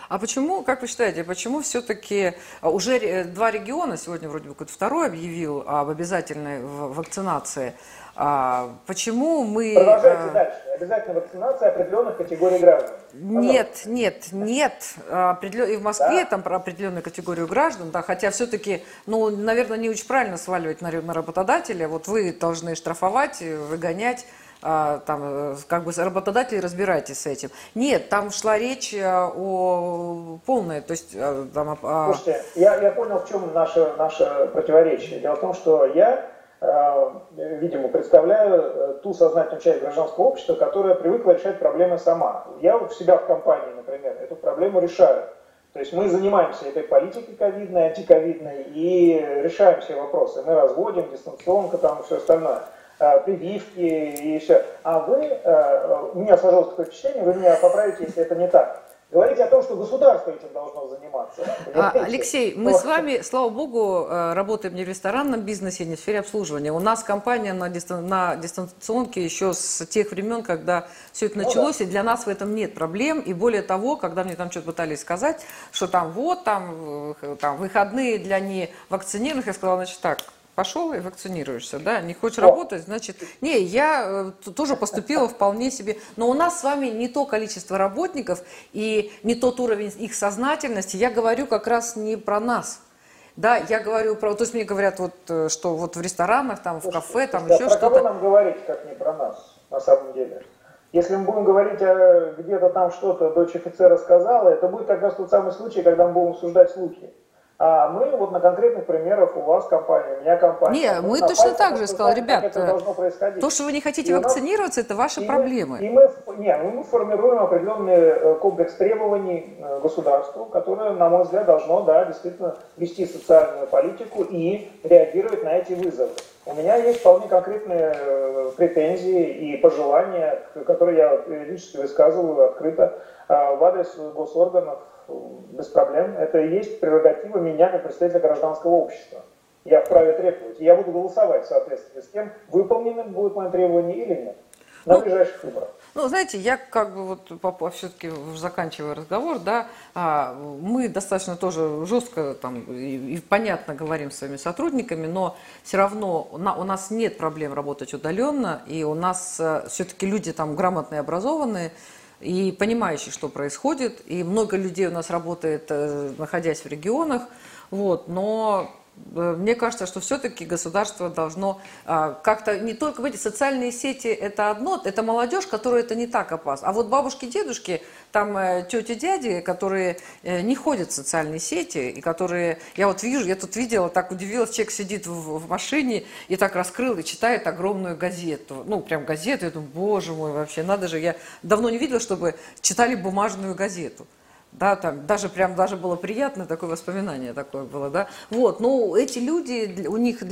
А почему, как вы считаете, почему все-таки а, уже два региона, сегодня вроде бы какой-то второй объявил об обязательной вакцинации, а почему мы... Продолжайте а... дальше. Обязательно вакцинация определенных категорий граждан. Пожалуйста. Нет, нет, нет. Определен... И в Москве да? там про определенную категорию граждан, да, хотя все-таки, ну, наверное, не очень правильно сваливать на, на работодателя. Вот вы должны штрафовать, выгонять а, там, э, как бы работодатели разбирайтесь с этим. Нет, там шла речь э, о полной, то есть э, там... Слушайте, я, я понял, в чем наше, наше противоречие. Дело в том, что я Э, видимо, представляю э, ту сознательную часть гражданского общества, которая привыкла решать проблемы сама. Я у себя в компании, например, эту проблему решаю. То есть мы занимаемся этой политикой ковидной, антиковидной и решаем все вопросы. Мы разводим, дистанционка там и все остальное, э, прививки и все. А вы, у меня сложилось такое впечатление, вы меня поправите, если это не так говорить о том, что государство этим должно заниматься. А, Алексей, мы с вами, слава богу, э, работаем не в ресторанном бизнесе, не в сфере обслуживания. У нас компания на, дистан на дистанционке еще с тех времен, когда все это началось, ну, да. и для нас в этом нет проблем. И более того, когда мне там что-то пытались сказать, что там вот, там, э, там выходные для невакцинированных, я сказала, значит так, пошел и вакцинируешься, да, не хочешь работать, значит, не, я э, тоже поступила вполне себе, но у нас с вами не то количество работников и не тот уровень их сознательности, я говорю как раз не про нас, да, я говорю про, то есть мне говорят вот, э, что вот в ресторанах, там, в кафе, там да, еще что-то. кого нам говорить, как не про нас, на самом деле? Если мы будем говорить, а где-то там что-то дочь офицера сказала, это будет как раз тот самый случай, когда мы будем обсуждать слухи. А мы вот на конкретных примерах у вас компания, у меня компания. Не, мы, мы точно так же сказали, ребят, то, что вы не хотите и вакцинироваться, нас, это ваши и проблемы. Мы, и мы, не, мы формируем определенный э, комплекс требований э, государству, которое, на мой взгляд, должно, да, действительно вести социальную политику и реагировать на эти вызовы. У меня есть вполне конкретные э, претензии и пожелания, которые я периодически высказываю открыто в адрес госорганов, без проблем. Это и есть прерогатива меня как представителя гражданского общества. Я вправе требовать. Я буду голосовать в соответствии с тем, выполненным будет мое требование или нет. На ну, ближайших выборах. Ну, знаете, я как бы вот все-таки заканчивая разговор, да, а, мы достаточно тоже жестко там и, и понятно говорим с своими сотрудниками, но все равно у нас нет проблем работать удаленно, и у нас э, все-таки люди там грамотные, образованные, и понимающий, что происходит. И много людей у нас работает, э, находясь в регионах. Вот, но мне кажется, что все-таки государство должно а, как-то не только в социальные сети это одно, это молодежь, которая это не так опасно. А вот бабушки, дедушки, там э, тети, дяди, которые э, не ходят в социальные сети и которые, я вот вижу, я тут видела, так удивилась, человек сидит в, в машине и так раскрыл и читает огромную газету, ну прям газету, я думаю, боже мой, вообще надо же, я давно не видела, чтобы читали бумажную газету да, там даже прям даже было приятно такое воспоминание такое было, да. Вот, но эти люди, у них,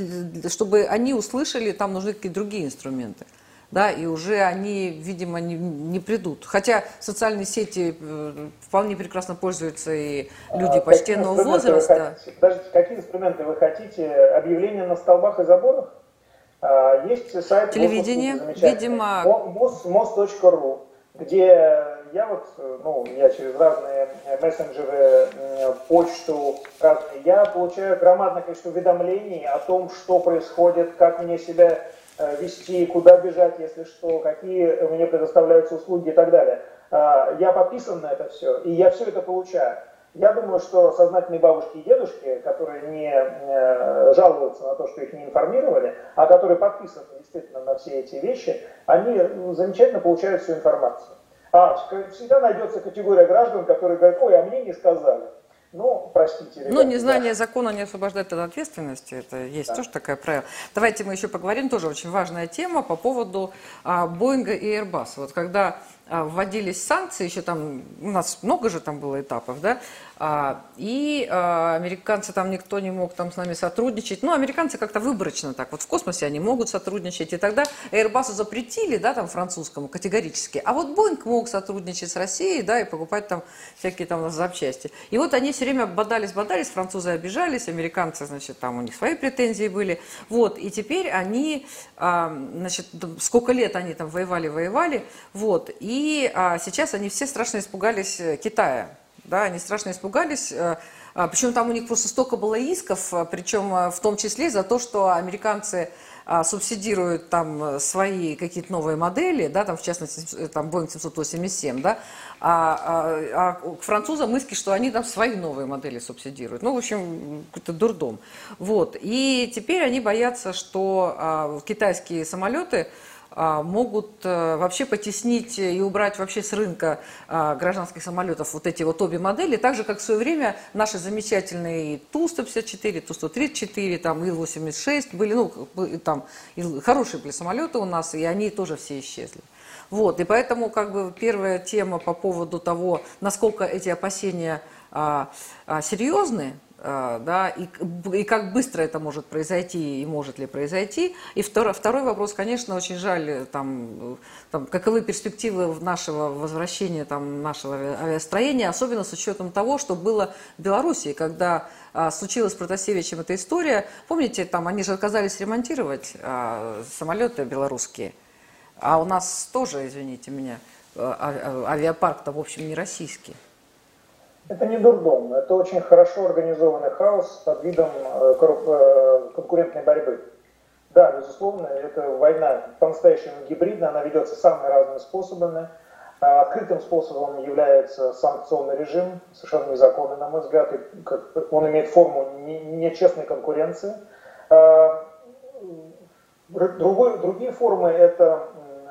чтобы они услышали, там нужны какие-то другие инструменты. Да, и уже они, видимо, не, не придут. Хотя социальные сети э, вполне прекрасно пользуются и люди а почтенного возраста. Подождите, какие инструменты вы хотите? Объявления на столбах и заборах? А, есть сайт Телевидение, видимо... mos.ru, где я вот, э, ну, я через разные мессенджеры, почту, разные, я получаю громадное количество уведомлений о том, что происходит, как мне себя э, вести, куда бежать, если что, какие мне предоставляются услуги и так далее. А, я подписан на это все, и я все это получаю. Я думаю, что сознательные бабушки и дедушки, которые не э, жалуются на то, что их не информировали, а которые подписаны действительно на все эти вещи, они ну, замечательно получают всю информацию. А всегда найдется категория граждан, которые говорят, ой, а мне не сказали. Ну, простите. Ребята, ну, незнание да. закона не освобождает от ответственности. Это есть да. тоже такая правило. Давайте мы еще поговорим, тоже очень важная тема по поводу а, Боинга и Airbus. Вот когда вводились санкции, еще там, у нас много же там было этапов, да, а, и а, американцы там никто не мог там с нами сотрудничать. Ну, американцы как-то выборочно так, вот в космосе они могут сотрудничать, и тогда Airbus запретили, да, там французскому категорически, а вот Boeing мог сотрудничать с Россией, да, и покупать там всякие там запчасти. И вот они все время бодались, бодались, французы обижались, американцы, значит, там у них свои претензии были. Вот, и теперь они, а, значит, сколько лет они там воевали, воевали, вот, и а, сейчас они все страшно испугались э, Китая, да, они страшно испугались, э, а, причем там у них просто столько было исков, причем в том числе за то, что американцы а, субсидируют там э, свои какие-то новые модели, да, там в частности э, там Boeing 787, да, а, а, а к французам иски, что они там свои новые модели субсидируют. Ну, в общем, какой-то дурдом. Вот. И теперь они боятся, что а, китайские самолеты а, могут э, вообще потеснить и убрать вообще с рынка а, гражданских самолетов вот эти вот обе модели, так же, как в свое время наши замечательные Ту-154, Ту-134, там Ил-86 были, ну, там хорошие были самолеты у нас, и они тоже все исчезли. Вот, и поэтому как бы первая тема по поводу того, насколько эти опасения а, а, серьезны, а, да, и, и как быстро это может произойти и может ли произойти. И второй, второй вопрос, конечно, очень жаль, там, там, каковы перспективы нашего возвращения там, нашего авиастроения, особенно с учетом того, что было в Беларуси, когда а, случилась с Протасевичем эта история. Помните, там они же отказались ремонтировать а, самолеты белорусские, а у нас тоже, извините меня, а, а, авиапарк-то, в общем, не российский. Это не дурдом, это очень хорошо организованный хаос под видом э, э, конкурентной борьбы. Да, безусловно, это война по-настоящему гибридная, она ведется самыми разными способами. А открытым способом является санкционный режим, совершенно незаконный, на мой взгляд, и он имеет форму нечестной конкуренции. А, другие формы – это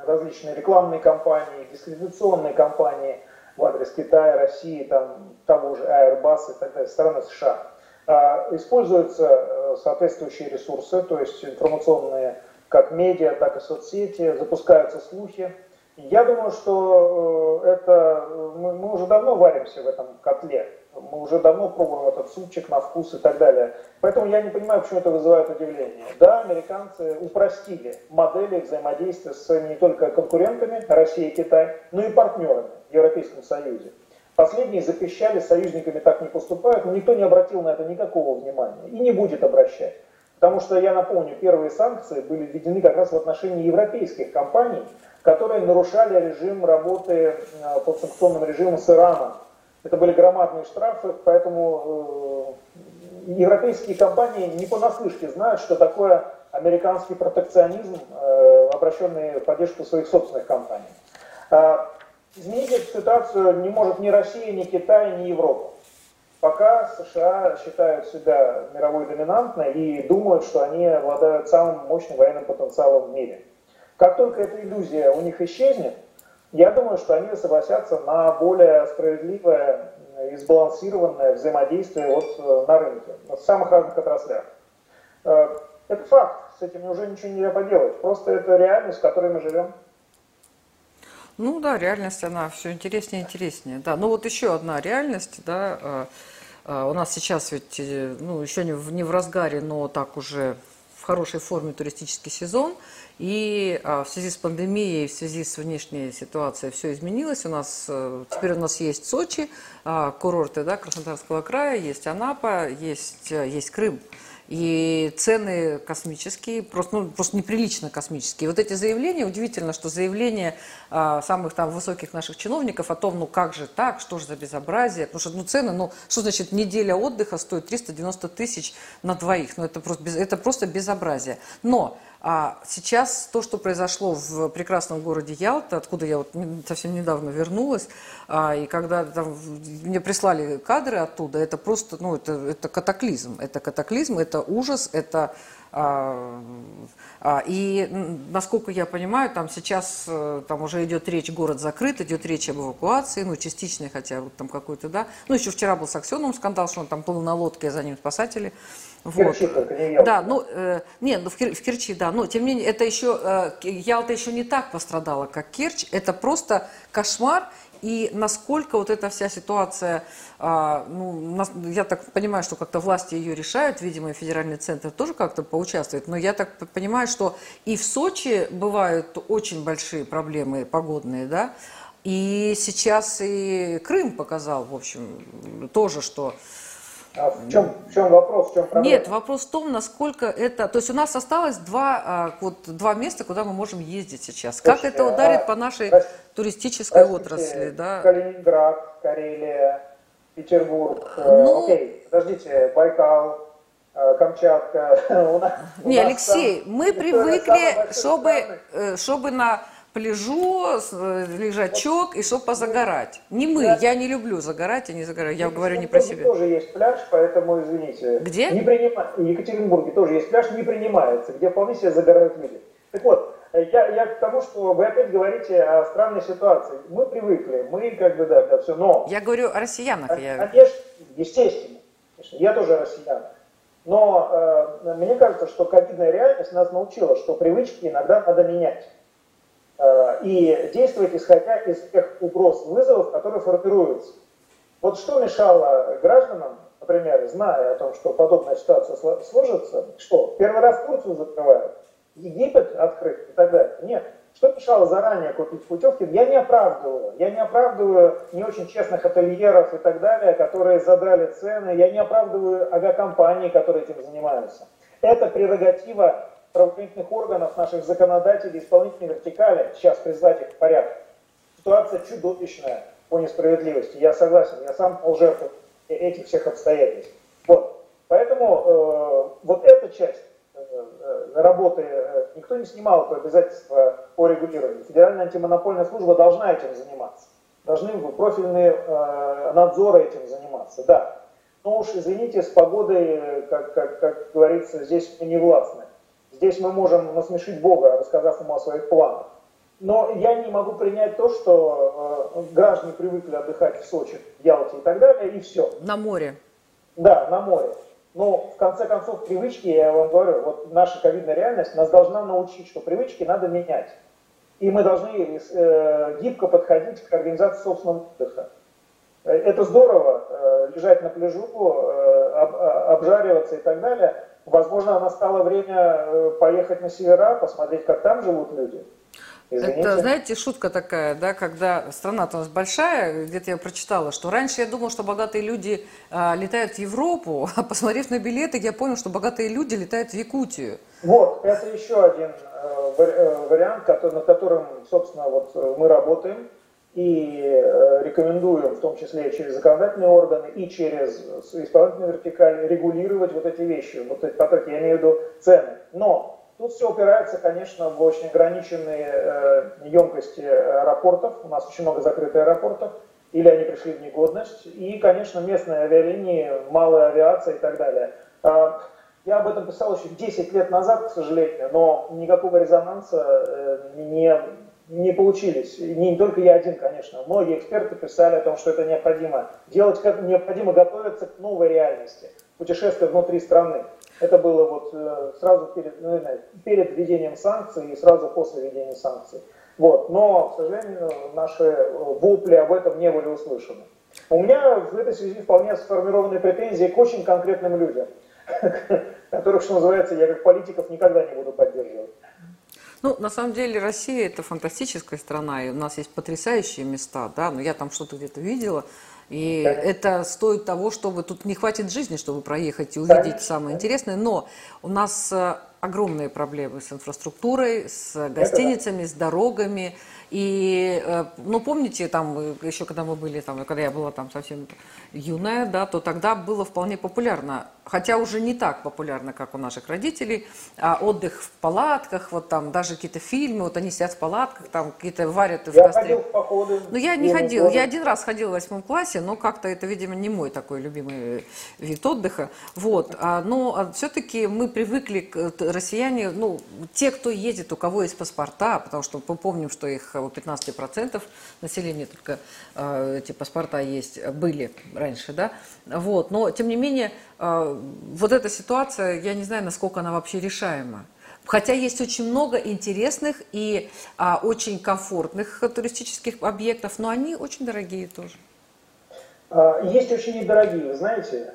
различные рекламные кампании, дискредитационные кампании – в адрес Китая, России, там, того же Airbus и так далее, страны США. А, используются э, соответствующие ресурсы, то есть информационные как медиа, так и соцсети, запускаются слухи. Я думаю, что э, это мы, мы уже давно варимся в этом котле, мы уже давно пробуем этот супчик на вкус и так далее. Поэтому я не понимаю, почему это вызывает удивление. Да, американцы упростили модели взаимодействия с не только конкурентами России и Китай, но и партнерами в Европейском Союзе. Последние запрещали, союзниками так не поступают, но никто не обратил на это никакого внимания и не будет обращать. Потому что, я напомню, первые санкции были введены как раз в отношении европейских компаний, которые нарушали режим работы э, под санкционным режимом с Ираном. Это были громадные штрафы, поэтому э, европейские компании не понаслышке знают, что такое американский протекционизм, э, обращенный в поддержку своих собственных компаний. А, изменить эту ситуацию не может ни Россия, ни Китай, ни Европа. Пока США считают себя мировой доминантной и думают, что они обладают самым мощным военным потенциалом в мире. Как только эта иллюзия у них исчезнет, я думаю, что они согласятся на более справедливое и сбалансированное взаимодействие вот э, на рынке, в самых разных отраслях. Э, это факт, с этим уже ничего нельзя поделать. Просто это реальность, в которой мы живем. Ну да, реальность, она все интереснее и интереснее. Да, ну вот еще одна реальность, да, э, у нас сейчас ведь, ну, еще не в, не в разгаре, но так уже в хорошей форме туристический сезон. И в связи с пандемией, в связи с внешней ситуацией все изменилось. У нас теперь у нас есть Сочи, курорты да, Краснодарского края, есть Анапа, есть, есть Крым. И цены космические, просто, ну, просто неприлично космические. Вот эти заявления, удивительно, что заявления а, самых там высоких наших чиновников о том, ну как же так, что же за безобразие, потому что ну, цены, ну что значит неделя отдыха стоит 390 тысяч на двоих, ну это просто, это просто безобразие. Но а сейчас то, что произошло в прекрасном городе Ялта, откуда я вот совсем недавно вернулась, а, и когда там, мне прислали кадры оттуда, это просто, ну, это, это катаклизм. Это катаклизм, это ужас, это а, а, и, насколько я понимаю, там сейчас э, там уже идет речь, город закрыт, идет речь об эвакуации, ну, частичной, хотя вот там какой-то, да. Ну, еще вчера был с Аксеновым скандал, что он там плыл на лодке, а за ним спасатели. Вот. Керчи, не Да, ну, э, нет, ну, в, Кир, в Керчи, да, но тем не менее, это еще, э, Ялта еще не так пострадала, как Керчь, это просто кошмар, и насколько вот эта вся ситуация, а, ну, я так понимаю, что как-то власти ее решают, видимо, и федеральный центр тоже как-то поучаствует, но я так понимаю, что и в Сочи бывают очень большие проблемы погодные, да, И сейчас и Крым показал, в общем, тоже, что а в чем, в чем вопрос, в чем проблема? Нет, вопрос в том, насколько это... То есть у нас осталось два, а, вот, два места, куда мы можем ездить сейчас. Слушайте, как это ударит а, по нашей прос... туристической простите, отрасли? Да? Калининград, Карелия, Петербург. Э, ну, Окей, подождите, Байкал, э, Камчатка. Не, Алексей, мы привыкли, чтобы, э, чтобы на пляжу, э, лежачок и чтобы позагорать. Не мы, я, я не люблю загорать, я не загораю, я говорю не про себя. тоже есть пляж, поэтому извините. Где? Не принима... В Екатеринбурге тоже есть пляж, не принимается, где вполне себе загорают люди. Так вот, э, я, я к тому, что вы опять говорите о странной ситуации. Мы привыкли, мы как бы, да, да, все, но... Я говорю о россиянах. Я... Конечно, естественно. Я тоже россиянин. Но э, мне кажется, что ковидная реальность нас научила, что привычки иногда надо менять. Э, и действовать исходя из тех угроз, вызовов, которые формируются. Вот что мешало гражданам, например, зная о том, что подобная ситуация сложится, что первый раз Турцию закрывают, Египет открыт и так далее. Нет. Что мешало заранее купить путевки? Я не оправдываю. Я не оправдываю не очень честных ательеров и так далее, которые задрали цены. Я не оправдываю авиакомпании, которые этим занимаются. Это прерогатива правоохранительных органов, наших законодателей, исполнительной вертикали, сейчас призвать их в порядок. Ситуация чудовищная по несправедливости. Я согласен, я сам жертва этих всех обстоятельств. Вот. Поэтому э, вот эта часть э, э работы э, никто не снимал по обязательства по регулированию. Федеральная антимонопольная служба должна этим заниматься. Должны профильные э, надзоры этим заниматься, да. Но уж извините, с погодой, э, как, как, как говорится, здесь не властны. Здесь мы можем насмешить Бога, рассказав ему о своих планах. Но я не могу принять то, что э, граждане привыкли отдыхать в Сочи, Ялте и так далее, и все. На море. Да, на море. Но в конце концов привычки, я вам говорю, вот наша ковидная реальность нас должна научить, что привычки надо менять. И мы должны э, гибко подходить к организации собственного отдыха. Э, это здорово, э, лежать на пляжу, э, об, обжариваться и так далее, Возможно, настало время э, поехать на севера, посмотреть, как там живут люди. Извините. Это, знаете, шутка такая, да, когда страна-то у нас большая, где-то я прочитала, что раньше я думала, что богатые люди а, летают в Европу, а посмотрев на билеты, я понял, что богатые люди летают в Якутию. Вот, это еще один э, э вариант, который, над которым, собственно, вот э, мы работаем и э, рекомендуем, в том числе через законодательные органы и через исполнительную вертикаль, регулировать вот эти вещи, вот эти потоки, я имею в виду цены. Но тут все упирается, конечно, в очень ограниченные э, емкости аэропортов. У нас очень много закрытых аэропортов, или они пришли в негодность. И, конечно, местные авиалинии, малая авиация и так далее. А, я об этом писал еще 10 лет назад, к сожалению, но никакого резонанса э, не не получились. Не только я один, конечно. Многие эксперты писали о том, что это необходимо делать, как необходимо готовиться к новой реальности, путешествия внутри страны. Это было вот э, сразу перед, ну, перед введением санкций и сразу после введения санкций. Вот. Но, к сожалению, наши э, вопли об этом не были услышаны. У меня в этой связи вполне сформированы претензии к очень конкретным людям, которых, что называется, я как политиков никогда не буду поддерживать. Ну, на самом деле, Россия – это фантастическая страна, и у нас есть потрясающие места, да, но я там что-то где-то видела, и это стоит того, чтобы тут не хватит жизни, чтобы проехать и увидеть самое интересное, но у нас э, огромные проблемы с инфраструктурой, с гостиницами, с дорогами, и, э, ну, помните, там, э, еще когда мы были, там, когда я была там совсем юная, да, то тогда было вполне популярно, хотя уже не так популярно, как у наших родителей, а отдых в палатках, вот там, даже какие-то фильмы, вот они сидят в палатках, там, какие-то варят в я костре. ходил в походы. Ну, я не ходила, я один раз ходила в восьмом классе, но как-то это, видимо, не мой такой любимый вид отдыха, вот, а, но а все-таки мы привыкли, россияне, ну, те, кто едет, у кого есть паспорта, потому что мы помним, что их у 15% населения только э, эти паспорта есть, были раньше, да, вот, но тем не менее э, вот эта ситуация, я не знаю, насколько она вообще решаема. Хотя есть очень много интересных и а, очень комфортных туристических объектов, но они очень дорогие тоже. А, есть очень недорогие, вы знаете.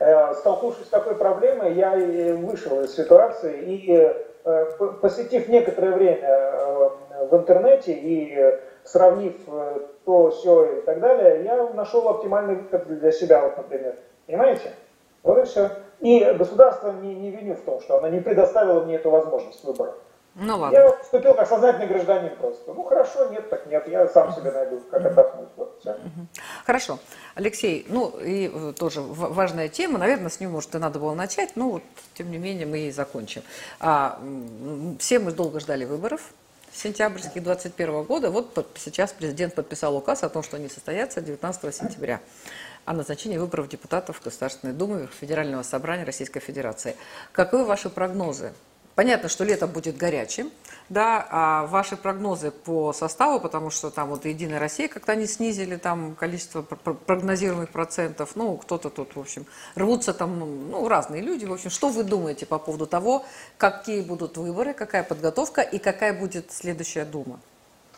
Э, столкнувшись с такой проблемой, я вышел из ситуации и, посетив некоторое время в интернете и сравнив э, то, все и так далее, я нашел оптимальный выход для себя, вот, например. Понимаете? Вот и все. И государство не, не виню в том, что оно не предоставило мне эту возможность выбора. Ну ладно. Я вступил как сознательный гражданин просто. Ну хорошо, нет, так нет, я сам себе найду, как отдохнуть. Вот, все. Хорошо. Алексей, ну и э, тоже важная тема, наверное, с нее, может, и надо было начать, но вот, тем не менее, мы и закончим. А, все мы долго ждали выборов, сентябрьских 2021 года. Вот сейчас президент подписал указ о том, что они состоятся 19 сентября о назначении выборов депутатов Государственной Думы Федерального собрания Российской Федерации. Каковы ваши прогнозы? Понятно, что лето будет горячим, да, а ваши прогнозы по составу, потому что там вот Единая Россия как-то они снизили там количество прогнозируемых процентов, ну, кто-то тут, в общем, рвутся там, ну, разные люди, в общем, что вы думаете по поводу того, какие будут выборы, какая подготовка и какая будет следующая Дума?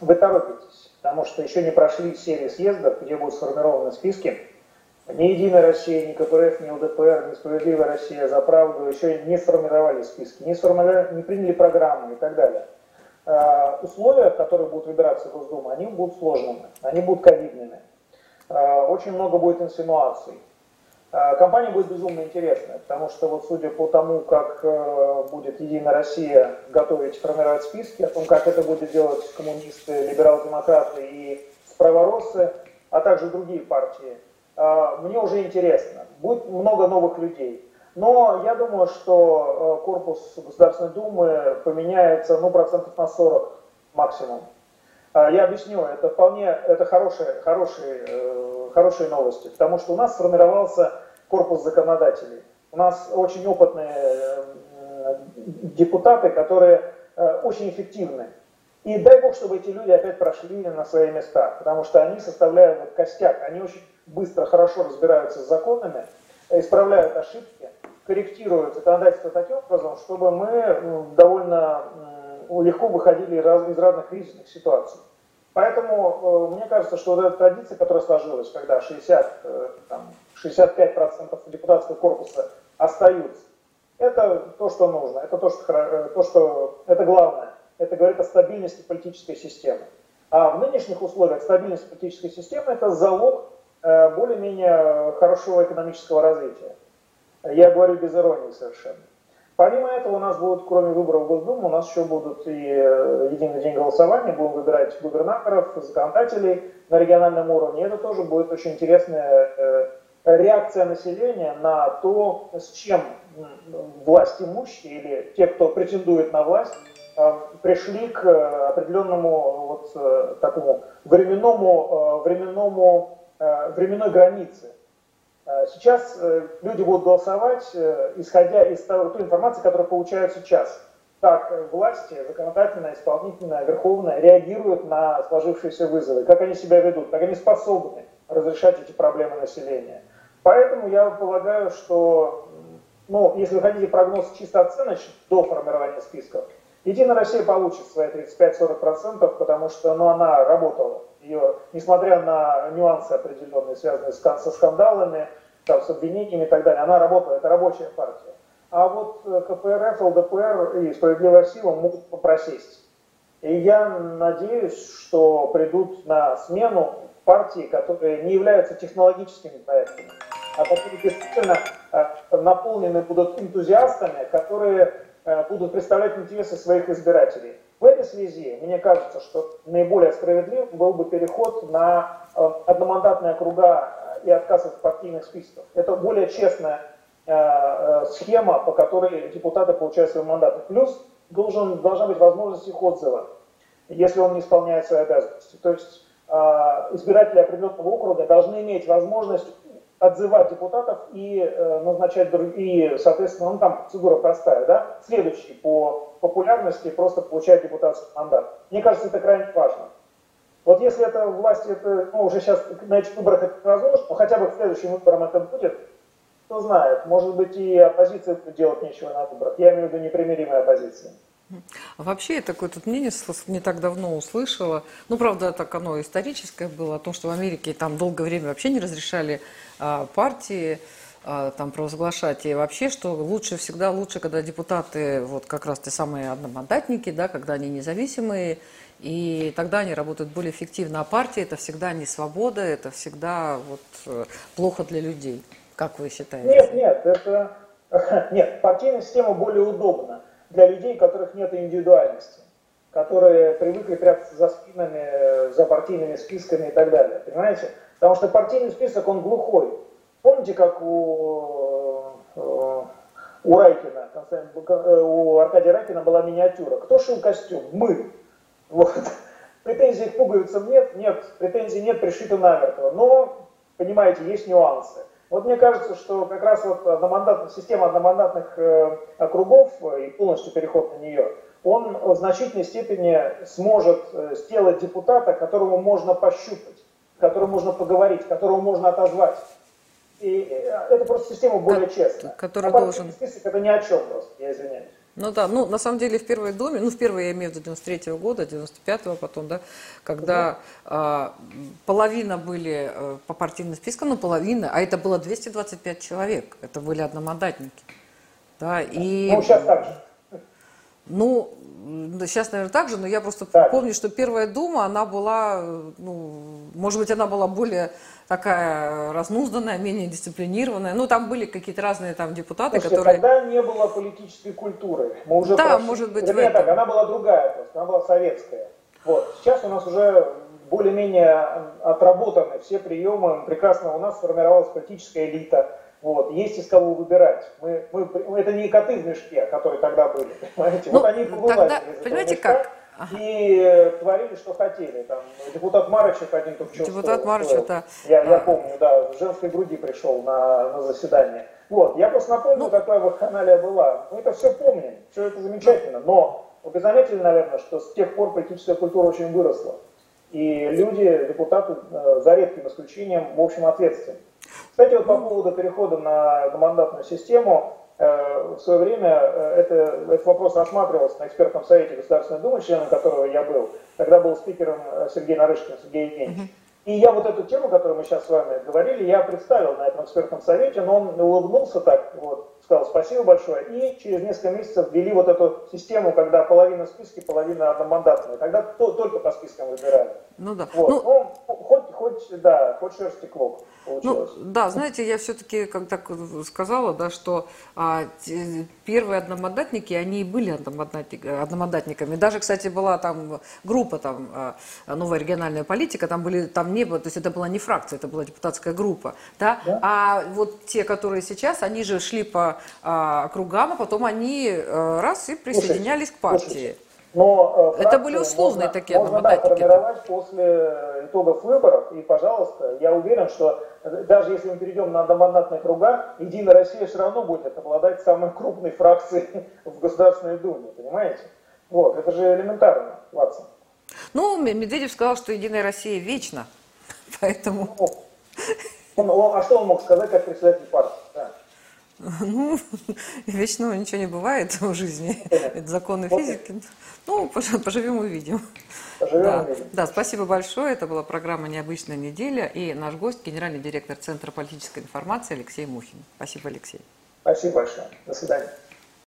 Вы торопитесь, потому что еще не прошли серии съездов, где будут сформированы списки, ни Единая Россия, ни КПРФ, ни ЛДПР, ни Справедливая Россия за правду еще не сформировали списки, не, сформировали, не приняли программы и так далее. Э, условия, в которых будут выбираться Госдума, они будут сложными, они будут ковидными. Э, очень много будет инсинуаций. Э, компания будет безумно интересная, потому что вот судя по тому, как будет Единая Россия готовить, формировать списки, о том, как это будет делать коммунисты, либерал-демократы и справороссы, а также другие партии, мне уже интересно. Будет много новых людей. Но я думаю, что э, корпус Государственной Думы поменяется ну, процентов на 40 максимум. А, я объясню, это вполне это хорошие, хорошие, э, хорошие новости, потому что у нас сформировался корпус законодателей. У нас очень опытные э, депутаты, которые очень эффективны. И дай бог, чтобы эти люди опять прошли на свои места, потому что они составляют костяк, они очень быстро, хорошо разбираются с законами, исправляют ошибки, корректируют законодательство таким образом, чтобы мы довольно легко выходили из разных кризисных ситуаций. Поэтому э, мне кажется, что вот эта традиция, которая сложилась, когда 60, э, там, 65% депутатского корпуса остаются, это то, что нужно, это то, что, э, то, что это главное. Это говорит о стабильности политической системы. А в нынешних условиях стабильность политической системы – это залог более-менее хорошего экономического развития. Я говорю без иронии совершенно. Помимо этого у нас будут, кроме выборов в Госдуму, у нас еще будут и э, единый день голосования, будем выбирать губернаторов, законодателей на региональном уровне. Это тоже будет очень интересная э, реакция населения на то, с чем власть имущие или те, кто претендует на власть, э, пришли к определенному вот такому временному, временному, временной границе Э, сейчас э, люди будут голосовать, э, исходя из той информации, которую получают сейчас. Как власти, законодательная, исполнительная, верховная, реагируют на сложившиеся вызовы, как они себя ведут, как они способны разрешать эти проблемы населения. Поэтому я полагаю, что, ну, если вы хотите прогноз чисто оценочный до формирования списков, Единая Россия получит свои 35-40%, потому что ну, она работала. Ее, несмотря на нюансы определенные, связанные со скандалами, там, с обвинениями и так далее. Она работала, это рабочая партия. А вот э, КПРФ, ЛДПР и Справедливая сила могут попросесть. И я надеюсь, что придут на смену партии, которые не являются технологическими проектами, а которые действительно э, наполнены будут энтузиастами, которые будут представлять интересы своих избирателей. В этой связи мне кажется, что наиболее справедливым был бы переход на одномандатные округа и отказ от партийных списков. Это более честная э, э, схема, по которой депутаты получают свои мандаты. Плюс должен, должна быть возможность их отзыва, если он не исполняет свои обязанности. То есть э, избиратели определенного округа должны иметь возможность отзывать депутатов и э, назначать другие, соответственно, ну там процедура простая, да, следующий по популярности просто получает депутатский мандат. Мне кажется, это крайне важно. Вот если это власть, это, ну, уже сейчас на этих выборах это невозможно, но хотя бы к следующим выборам это будет, кто знает, может быть и оппозиция делать нечего на выборах. Я имею в виду непримиримая оппозиция. Вообще, я такое тут мнение не так давно услышала. Ну, правда, так оно историческое было, о том, что в Америке там долгое время вообще не разрешали а, партии а, там провозглашать. И вообще, что лучше всегда лучше, когда депутаты, вот как раз те самые одномандатники, да, когда они независимые, и тогда они работают более эффективно. А партия это всегда не свобода, это всегда вот э, плохо для людей. Как вы считаете? Нет, нет, это нет, партийная система более удобна для людей, у которых нет индивидуальности, которые привыкли прятаться за спинами, за партийными списками и так далее. Понимаете? Потому что партийный список, он глухой. Помните, как у, э, у Райкина, э, у Аркадия Райкина была миниатюра? Кто шил костюм? Мы. Вот. Претензий к пуговицам нет? Нет. Претензий нет, пришито намертво. Но, понимаете, есть нюансы. Вот мне кажется, что как раз вот одномандат, система одномандатных э, округов и полностью переход на нее, он в значительной степени сможет э, сделать депутата, которому можно пощупать, которому можно поговорить, которому можно отозвать. И э, это просто система более честная. Который а должен... список это ни о чем просто, я извиняюсь. Ну да, ну на самом деле в первой доме, ну в первой я имею в виду 93 -го года, 95-го потом, да, когда а, половина были а, по партийным спискам, ну половина, а это было 225 человек, это были одномандатники. Да, и, ну сейчас так же. Ну, сейчас, наверное, так же, но я просто так. помню, что первая дума, она была, ну, может быть, она была более такая разнузданная, менее дисциплинированная. Ну, там были какие-то разные там депутаты, Слушайте, которые... тогда не было политической культуры. Мы уже да, прошли... может быть, Вернее, так, она была другая просто, она была советская. Вот. Сейчас у нас уже более-менее отработаны все приемы. Прекрасно у нас сформировалась политическая элита. Вот. Есть из кого выбирать. Мы, мы, это не коты в мешке, которые тогда были. Понимаете? Ну, вот они тогда, понимаете как? и творили, что хотели. Там, депутат Марычев один только что Депутат Марычев, да. Я, я помню, да, в женской груди пришел на, на заседание. Вот, я просто напомню, ну, какая вакханалия была. Мы это все помним, все это замечательно, но вы заметили, наверное, что с тех пор политическая культура очень выросла. И люди, депутаты, э, за редким исключением, в общем, ответственны. Кстати, вот по поводу перехода на, на мандатную систему, Э, в свое время э, это, этот вопрос рассматривался на экспертном совете Государственной Думы, членом которого я был, когда был спикером э, Сергей Нарышкин, Сергей Евгеньевич. И я вот эту тему, которую мы сейчас с вами говорили, я представил на этом экспертном совете, но он улыбнулся так, вот, сказал спасибо большое, и через несколько месяцев ввели вот эту систему, когда половина списки, половина одномандатная. Тогда то, только по спискам выбирали. Ну да. Вот. Ну, ну, хоть, хоть, да, хоть шерсти клок. Ну, да, знаете, я все-таки как так сказала, да, что а, те, первые одномандатники, они и были одномандатник, одномандатниками. Даже, кстати, была там группа, там, а, новая региональная политика, там были, там не было, то есть это была не фракция, это была депутатская группа, да? да? А вот те, которые сейчас, они же шли по а, округам, а потом они а, раз и присоединялись слушайте, к партии. Слушайте. Но э, это были условные можно, такие можно, да, формировать после итогов выборов. И, пожалуйста, я уверен, что даже если мы перейдем на одномандатные круга, Единая Россия все равно будет обладать самой крупной фракцией в Государственной Думе, понимаете? Вот, это же элементарно, Ватсон. Ну, Медведев сказал, что Единая Россия вечна, поэтому... Он, он, а что он мог сказать как председатель партии? Да. Ну, вечного ничего не бывает в жизни. Это законы физики. Ну, поживем увидим. Поживем да. увидим. Да, спасибо большое. Это была программа «Необычная неделя». И наш гость, генеральный директор Центра политической информации Алексей Мухин. Спасибо, Алексей. Спасибо большое. До свидания.